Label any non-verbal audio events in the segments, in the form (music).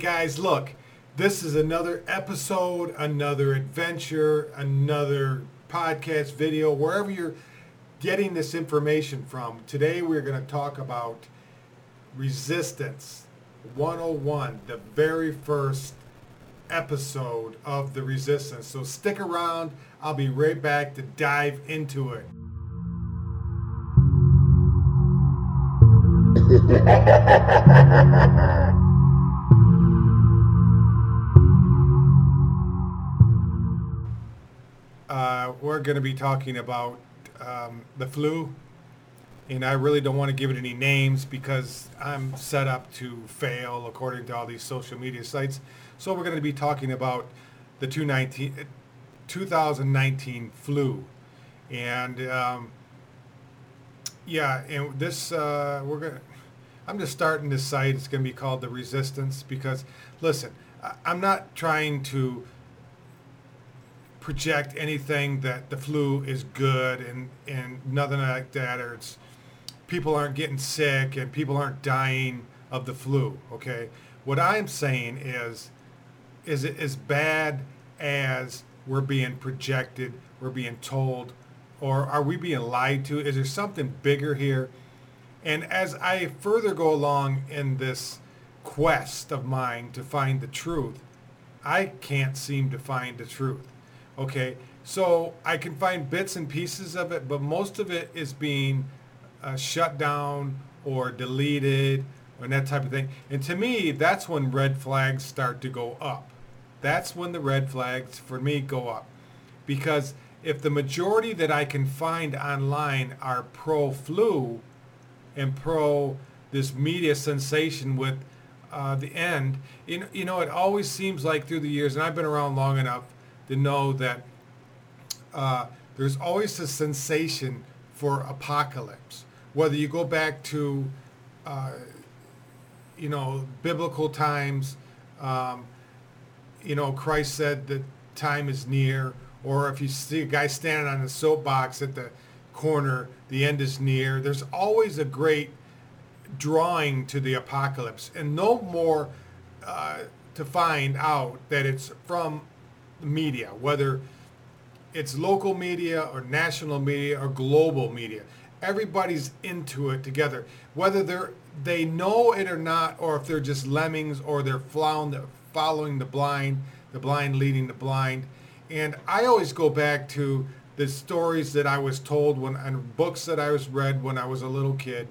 Guys, look, this is another episode, another adventure, another podcast video, wherever you're getting this information from. Today we're going to talk about Resistance 101, the very first episode of The Resistance. So stick around. I'll be right back to dive into it. (laughs) uh, we're going to be talking about um, the flu, and I really don't want to give it any names because I'm set up to fail according to all these social media sites. So we're going to be talking about the 2019, 2019 flu, and um, yeah, and this uh, we're going. to I'm just starting this site. It's going to be called the Resistance because, listen, I'm not trying to project anything that the flu is good and, and nothing like that or it's people aren't getting sick and people aren't dying of the flu okay? What i'm saying is is it as bad as we're being projected we're being told or are we being lied to? Is there something bigger here? And as i further go along in this quest of mine to find the truth i can't seem to find the truth Okay, so I can find bits and pieces of it, but most of it is being uh, shut down or deleted and that type of thing. And to me, that's when red flags start to go up. That's when the red flags for me go up. Because if the majority that I can find online are pro flu and pro this media sensation with uh, the end, you know, you know, it always seems like through the years, and I've been around long enough to know that uh, there's always a sensation for apocalypse. Whether you go back to, uh, you know, biblical times, um, you know, Christ said that time is near, or if you see a guy standing on a soapbox at the corner, the end is near. There's always a great drawing to the apocalypse, and no more uh, to find out that it's from media, whether it's local media or national media or global media. Everybody's into it together, whether they're they know it or not, or if they're just lemmings or they're following the blind, the blind leading the blind. And I always go back to the stories that I was told when and books that I was read when I was a little kid,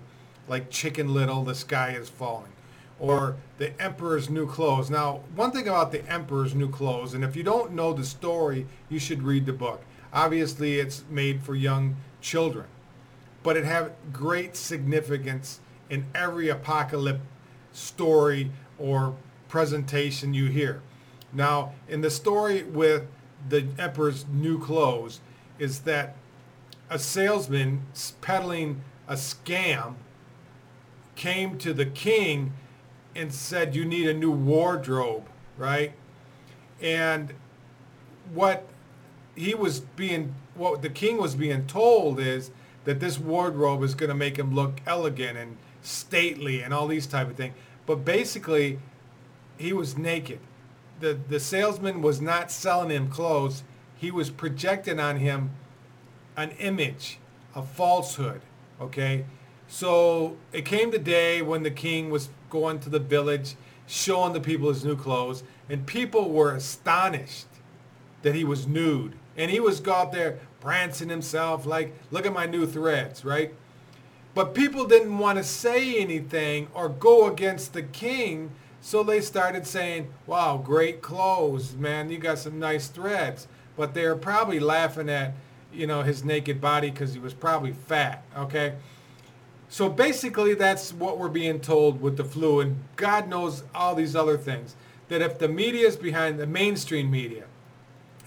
like Chicken Little, The Sky is Falling or the Emperor's New Clothes. Now, one thing about the Emperor's New Clothes, and if you don't know the story, you should read the book. Obviously, it's made for young children, but it has great significance in every apocalypse story or presentation you hear. Now, in the story with the Emperor's New Clothes, is that a salesman peddling a scam came to the king and said you need a new wardrobe, right? And what he was being, what the king was being told is that this wardrobe is going to make him look elegant and stately and all these type of things. But basically, he was naked. The, the salesman was not selling him clothes. He was projecting on him an image, a falsehood, okay? So it came the day when the king was going to the village, showing the people his new clothes, and people were astonished that he was nude. And he was out there prancing himself like, look at my new threads, right? But people didn't want to say anything or go against the king, so they started saying, wow, great clothes, man, you got some nice threads. But they were probably laughing at, you know, his naked body because he was probably fat, okay? So basically, that's what we're being told with the flu, and God knows all these other things. That if the media is behind, the mainstream media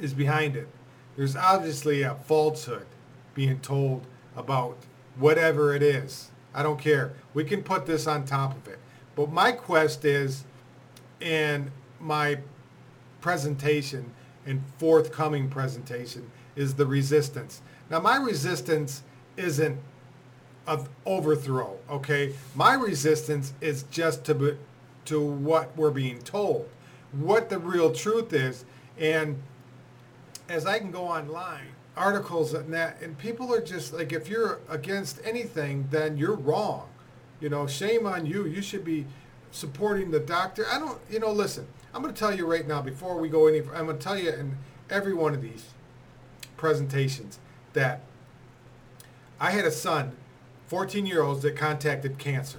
is behind it, there's obviously a falsehood being told about whatever it is. I don't care. We can put this on top of it. But my quest is and my presentation and forthcoming presentation is the resistance. Now, my resistance isn't of overthrow. Okay, my resistance is just to be, to what we're being told, what the real truth is. And as I can go online, articles and that, and people are just like, if you're against anything, then you're wrong. You know, shame on you. You should be supporting the doctor. I don't, you know, listen, I'm going to tell you right now before we go any, I'm going to tell you in every one of these presentations that I had a son, 14 year olds that contacted cancer.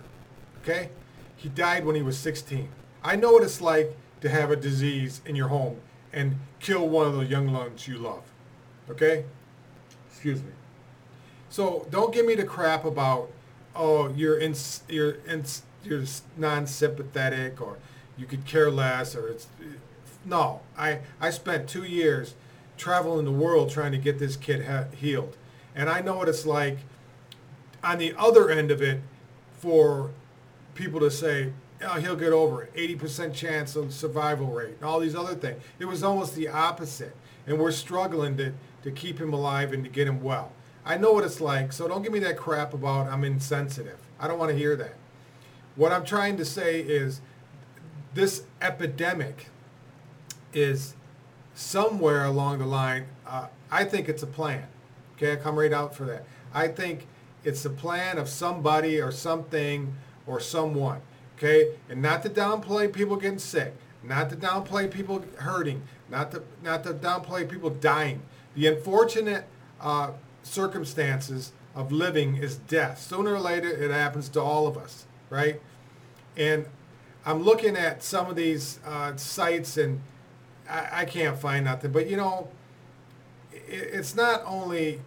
Okay? He died when he was 16. I know what it's like to have a disease in your home and kill one of the young ones you love. Okay? Excuse me. So don't give me the crap about oh you're in you're in you're non-sympathetic or you could care less or it's no. I I spent 2 years traveling the world trying to get this kid he- healed. And I know what it's like on the other end of it for people to say, oh, he'll get over it, 80% chance of survival rate, and all these other things. It was almost the opposite. And we're struggling to, to keep him alive and to get him well. I know what it's like, so don't give me that crap about I'm insensitive. I don't want to hear that. What I'm trying to say is this epidemic is somewhere along the line, uh, I think it's a plan. Okay, I come right out for that. I think it's a plan of somebody or something or someone. Okay, and not to downplay people getting sick, not to downplay people hurting, not to not to downplay people dying. The unfortunate uh, circumstances of living is death. Sooner or later, it happens to all of us, right? And I'm looking at some of these uh, sites and I, I, can't find nothing. But you know, it, it's not only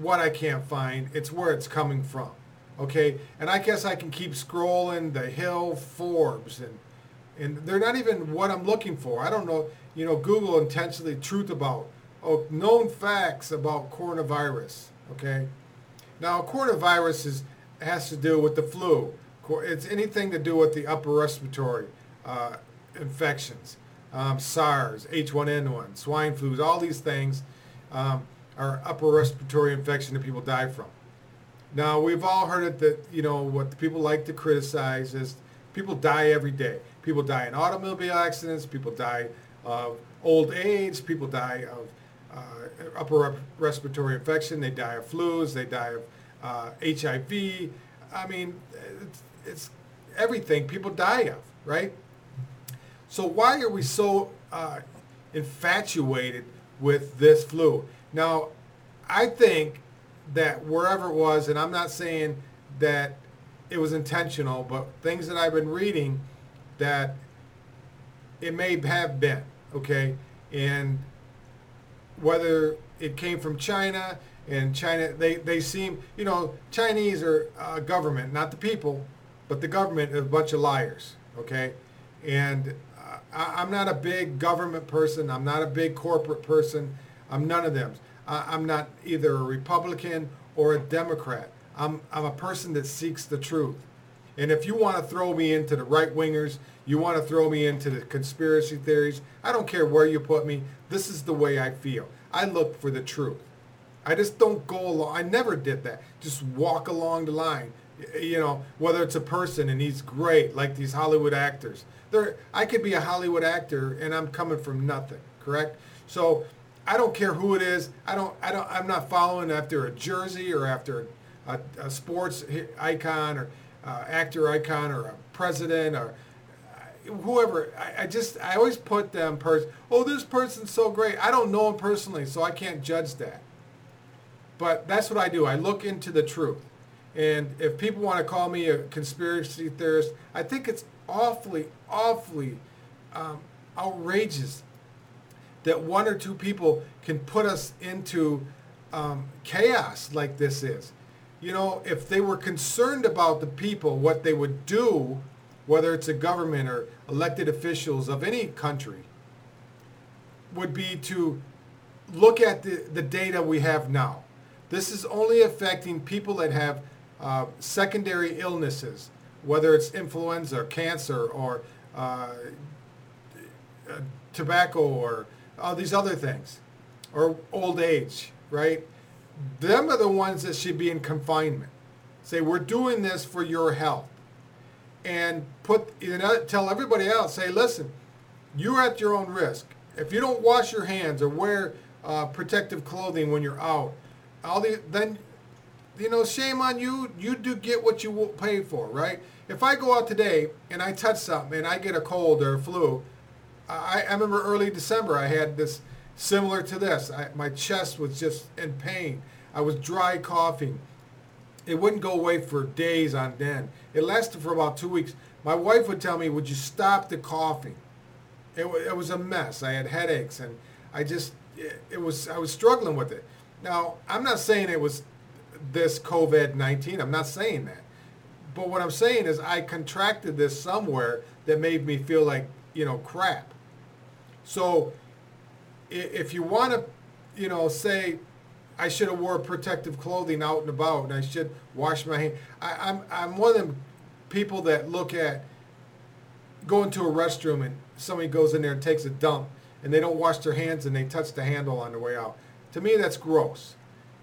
what I can't find, it's where it's coming from. Okay, and I guess I can keep scrolling the Hill Forbes and and they're not even what I'm looking for. I don't know. You know, Google intentionally truth about oh known facts about coronavirus. Okay, now coronavirus is has to do with the flu. It's anything to do with the upper respiratory uh, infections, um, SARS, H1N1, swine flus, all these things um, are upper respiratory infection that people die from. Now, we've all heard it that, you know, what people like to criticize is people die every day. People die in automobile accidents, people die of old age, people die of uh, upper respiratory infection, they die of flus, they die of uh, HIV. I mean, it's, it's, everything people die of, right? So why are we so uh, infatuated with this flu? Now, I think that wherever it was, and I'm not saying that it was intentional, but things that I've been reading that it may have been, okay? And whether it came from China and China, they, they seem, you know, Chinese are uh, government, not the people, but the government is a bunch of liars, okay? And uh, I, I'm not a big government person. I'm not a big corporate person. I'm none of them. I'm not either a Republican or a Democrat. I'm, I'm a person that seeks the truth. And if you want to throw me into the right wingers, you want to throw me into the conspiracy theories, I don't care where you put me. This is the way I feel. I look for the truth. I just don't go along. I never did that. Just walk along the line. You know, whether it's a person and he's great, like these Hollywood actors. There, I could be a Hollywood actor and I'm coming from nothing. Correct? So I don't care who it is. I don't. I don't. I'm not following after a jersey or after a, a sports icon or uh, actor icon or a president or uh, whoever. I, I, just. I always put them person. Oh, this person's so great. I don't know him personally, so I can't judge that. But that's what I do. I look into the truth. And if people want to call me a conspiracy theorist, I think it's awfully, awfully um, outrageous that one or two people can put us into um, chaos like this is. You know, if they were concerned about the people, what they would do, whether it's a government or elected officials of any country, would be to look at the, the data we have now. This is only affecting people that have uh, secondary illnesses, whether it's influenza or cancer or uh, uh, tobacco or all these other things, or old age, right? Them are the ones that should be in confinement. Say, we're doing this for your health. and put you know tell everybody else say listen you're at your own risk if you don't wash your hands or wear uh, protective clothing when you're out all the then you know shame on you you do get what you pay for right if i go out today and i touch something and i get a cold or a flu i, I remember early december i had this similar to this I, my chest was just in pain i was dry coughing it wouldn't go away for days on end. It lasted for about two weeks. My wife would tell me, "Would you stop the coughing?" It, it was a mess. I had headaches, and I just it, it was I was struggling with it. Now I'm not saying it was this COVID nineteen. I'm not saying that, but what I'm saying is I contracted this somewhere that made me feel like you know crap. So if you want to, you know, say I should have wore protective clothing out and about, and I should wash my hands. I'm I'm one of them people that look at going to a restroom and somebody goes in there and takes a dump and they don't wash their hands and they touch the handle on the way out. To me, that's gross.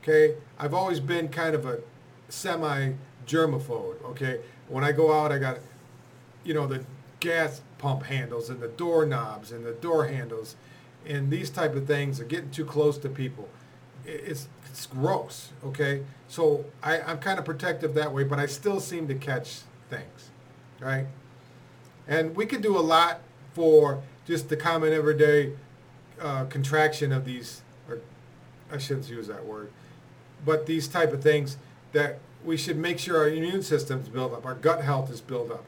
Okay, I've always been kind of a semi germaphobe. Okay, when I go out, I got, you know, the gas pump handles and the doorknobs and the door handles, and these type of things are getting too close to people it's it's gross. Okay, so I, I'm kind of protective that way, but I still seem to catch things, right? And we can do a lot for just the common everyday uh, contraction of these, or I shouldn't use that word, but these type of things that we should make sure our immune system's built up, our gut health is built up,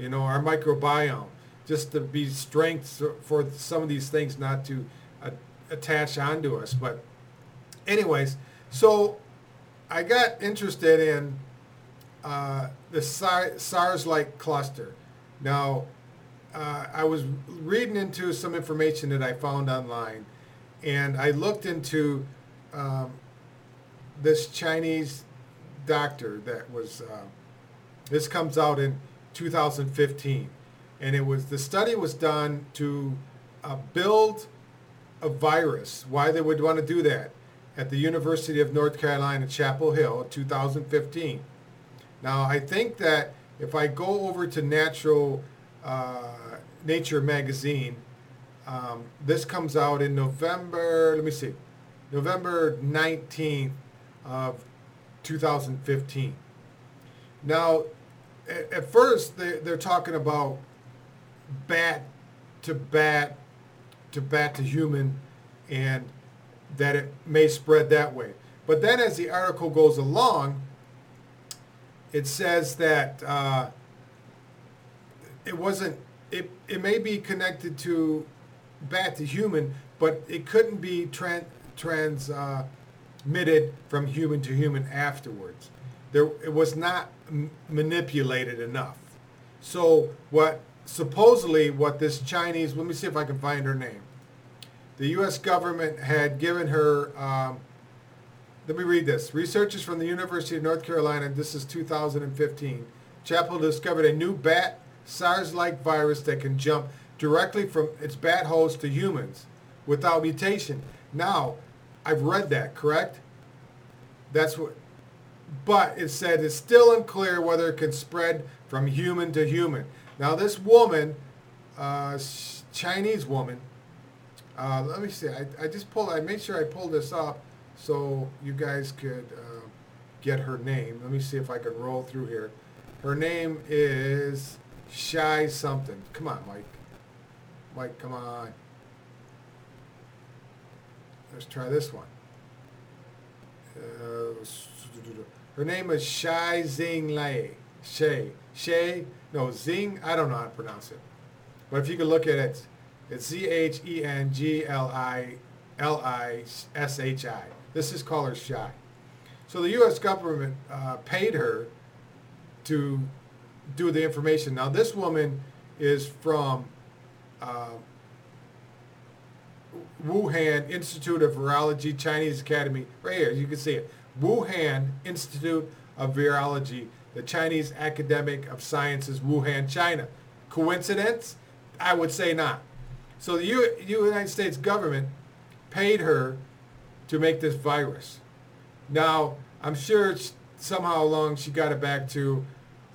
you know, our microbiome, just to be strength for some of these things not to uh, attach onto us. But anyways, so I got interested in uh, the SARS-like cluster. Now, uh, I was reading into some information that I found online, and I looked into um, this Chinese doctor that was. Uh, this comes out in 2015, and it was the study was done to uh, build a virus. Why they would want to do that? at the University of North Carolina, Chapel Hill, 2015. Now, I think that if I go over to Natural uh, Nature magazine, um, this comes out in November, let me see, November 19th of 2015. Now, at, at first, they, they're talking about bat to bat to bat to human and that it may spread that way. But then as the article goes along, it says that uh, it wasn't, it, it may be connected to bat to human, but it couldn't be tran- transmitted from human to human afterwards. There, it was not manipulated enough. So what supposedly what this Chinese, let me see if I can find her name the U.S. government had given her, um, let me read this. Researchers from the University of North Carolina, this is 2015, Chapel discovered a new bat SARS-like virus that can jump directly from its bat host to humans without mutation. Now, I've read that, correct? That's what, but it said it's still unclear whether it can spread from human to human. Now, this woman, uh, Chinese woman, uh, let me see. I, I just pulled. I made sure I pulled this up so you guys could uh, get her name. Let me see if I can roll through here. Her name is Shy something. Come on, Mike. Mike, come on. Let's try this one. Uh, her name is Shai Zing Lai. Shay. Shay. No, Zing. I don't know how to pronounce it. But if you could look at it, it's Z-H-E-N-G-L-I-L-I-S-H-I. This is caller shy. So the U.S. government uh, paid her to do the information. Now this woman is from uh, Wuhan Institute of Virology, Chinese Academy. Right here, you can see it. Wuhan Institute of Virology, the Chinese Academic of Sciences, Wuhan, China. Coincidence? I would say not. So the U- United States government paid her to make this virus. Now, I'm sure somehow along she got it back to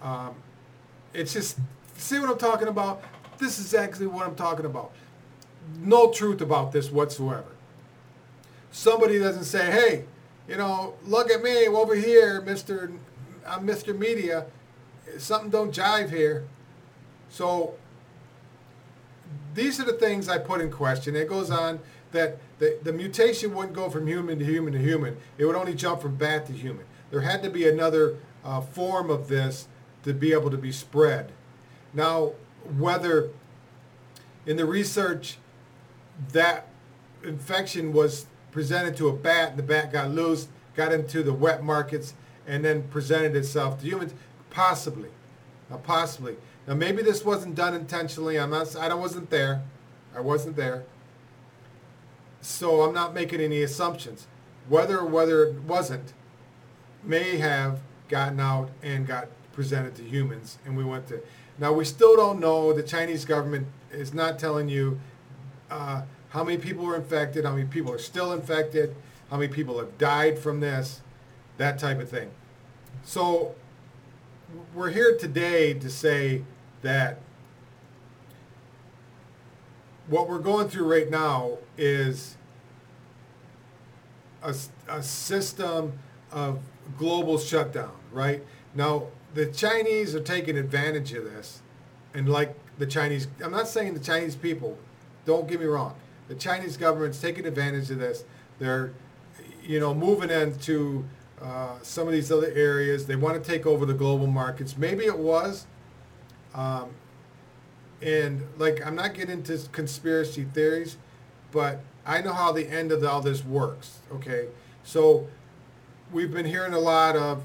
um, It's just, see what I'm talking about? This is exactly what I'm talking about. No truth about this whatsoever. Somebody doesn't say, hey, you know, look at me over here, Mr. I'm Mr. Media. Something don't jive here. So these are the things I put in question. It goes on that the, the mutation wouldn't go from human to human to human. It would only jump from bat to human. There had to be another uh, form of this to be able to be spread. Now, whether in the research that infection was presented to a bat and the bat got loose, got into the wet markets, and then presented itself to humans, possibly. Now, possibly. Now, maybe this wasn't done intentionally. I'm not. I wasn't there. I wasn't there. So I'm not making any assumptions. Whether or whether it wasn't, may have gotten out and got presented to humans, and we went to. Now we still don't know. The Chinese government is not telling you uh, how many people were infected, how many people are still infected, how many people have died from this, that type of thing. So we're here today to say that what we're going through right now is a, a system of global shutdown, right? Now, the Chinese are taking advantage of this. And like the Chinese, I'm not saying the Chinese people, don't get me wrong. The Chinese government's taking advantage of this. They're, you know, moving into uh, some of these other areas. They want to take over the global markets. Maybe it was. Um, and like, I'm not getting into conspiracy theories, but I know how the end of all this works. Okay, so we've been hearing a lot of,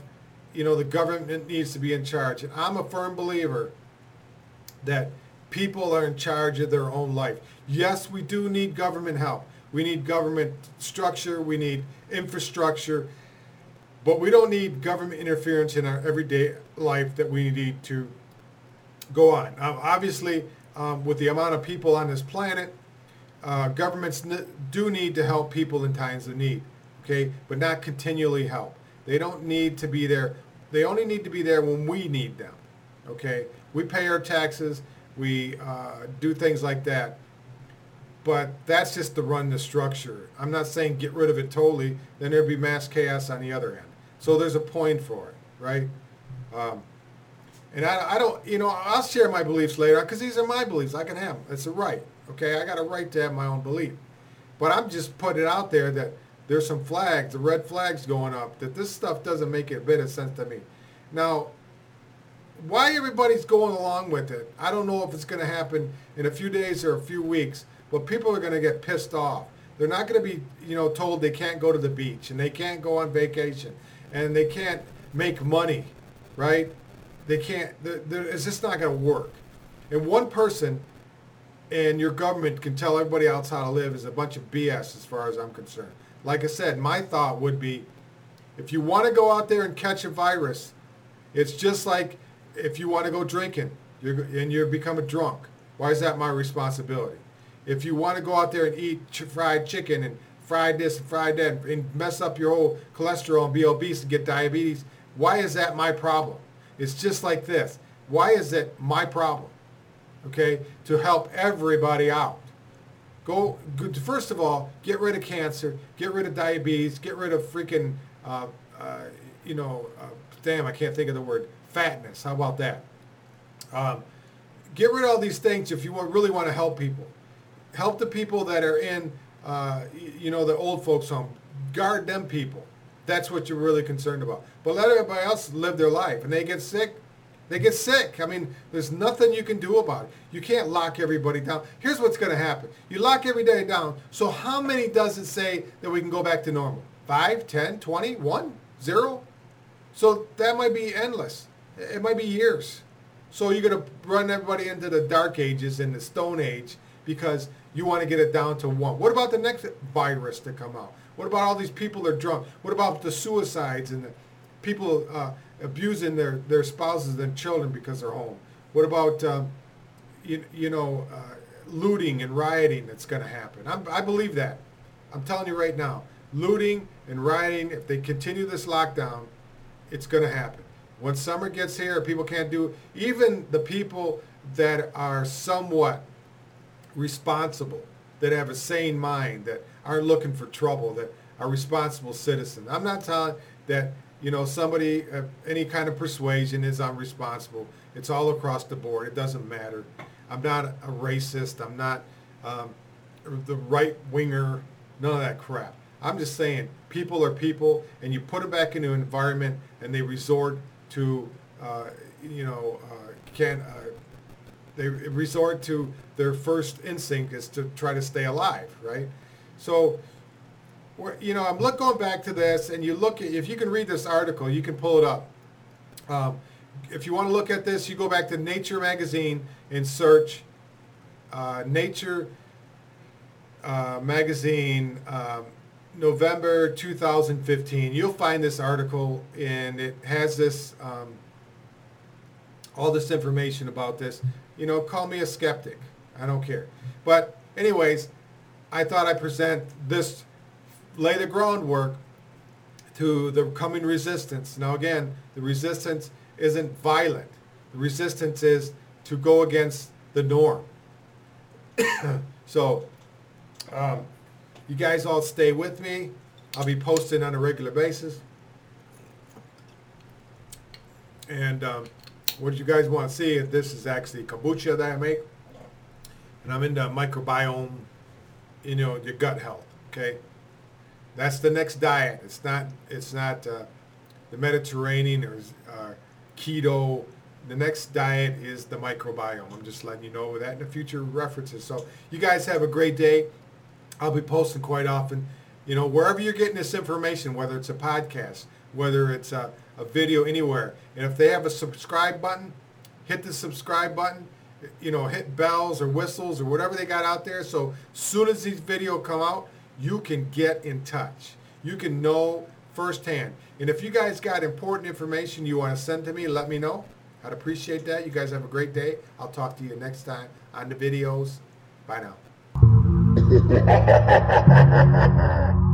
you know, the government needs to be in charge, and I'm a firm believer that people are in charge of their own life. Yes, we do need government help. We need government structure. We need infrastructure. But we don't need government interference in our everyday life that we need to go on. Um, obviously, um, with the amount of people on this planet, uh, governments n- do need to help people in times of need, okay, but not continually help. They don't need to be there. They only need to be there when we need them, okay? We pay our taxes, we uh, do things like that, but that's just to run the structure. I'm not saying get rid of it totally, then there'd be mass chaos on the other end. So there's a point for it, right? Um, and I, I don't, you know, I'll share my beliefs later because these are my beliefs. I can have them. It's a right. Okay, I got a right to have my own belief. But I'm just putting it out there that there's some flags, the red flags going up, that this stuff doesn't make a bit of sense to me. Now, why everybody's going along with it, I don't know if it's going to happen in a few days or a few weeks, but people are going to get pissed off. They're not going to be, you know, told they can't go to the beach and they can't go on vacation and they can't make money, right? They can't. They're, they're, it's just not going to work. And one person and your government can tell everybody else how to live is a bunch of BS as far as I'm concerned. Like I said, my thought would be if you want to go out there and catch a virus, it's just like if you want to go drinking you're, and you become a drunk. Why is that my responsibility? If you want to go out there and eat ch- fried chicken and fried this and fried that and mess up your whole cholesterol and be obese and get diabetes, why is that my problem? It's just like this. Why is it my problem? okay, to help everybody out. Go, first of all, get rid of cancer, get rid of diabetes, get rid of freaking, uh, uh, you know, uh, damn, I can't think of the word, fatness. How about that? Um, get rid of all these things if you really want to help people. Help the people that are in, uh, you know, the old folks home. Guard them people. That's what you're really concerned about. But let everybody else live their life. And they get sick, they get sick. I mean, there's nothing you can do about it. You can't lock everybody down. Here's what's going to happen. You lock every day down. So how many does it say that we can go back to normal? 5, 10, 20, 1, 0? So that might be endless. It might be years. So you're going to run everybody into the dark ages and the stone age because you want to get it down to one. What about the next virus to come out? What about all these people that are drunk? What about the suicides and the people uh, abusing their, their spouses and children because they're home? What about, um, you, you know, uh, looting and rioting that's going to happen? I'm, I believe that. I'm telling you right now, looting and rioting, if they continue this lockdown, it's going to happen. When summer gets here, people can't do, even the people that are somewhat responsible, that have a sane mind, that aren't looking for trouble, that are responsible citizens. I'm not telling that, you know, somebody, uh, any kind of persuasion is unresponsible. It's all across the board. It doesn't matter. I'm not a racist. I'm not um, the right winger. None of that crap. I'm just saying people are people, and you put them back into an environment, and they resort to, uh, you know, uh, can uh, they resort to their first instinct is to try to stay alive, right? So, you know, I'm look going back to this, and you look at if you can read this article, you can pull it up. Um, if you want to look at this, you go back to Nature magazine and search uh, Nature uh, magazine um, November 2015. You'll find this article, and it has this um, all this information about this. You know, call me a skeptic. I don't care. But anyways, I thought I'd present this, lay the groundwork to the coming resistance. Now again, the resistance isn't violent. The resistance is to go against the norm. (coughs) so, um, you guys all stay with me. I'll be posting on a regular basis. And um, what you guys want to see, this is actually kombucha that I make. And I'm into microbiome, you know, your gut health, okay? That's the next diet. It's not, it's not uh, the Mediterranean or uh, keto. The next diet is the microbiome. I'm just letting you know that in the future references. So you guys have a great day. I'll be posting quite often. You know, wherever you're getting this information, whether it's a podcast, whether it's a, a video, anywhere. And if they have a subscribe button, hit the subscribe button. You know, hit bells or whistles or whatever they got out there. So soon as these videos come out, you can get in touch. You can know firsthand. And if you guys got important information you want to send to me, let me know. I'd appreciate that. You guys have a great day. I'll talk to you next time on the videos. Bye now. Ha ha ha ha ha ha ha!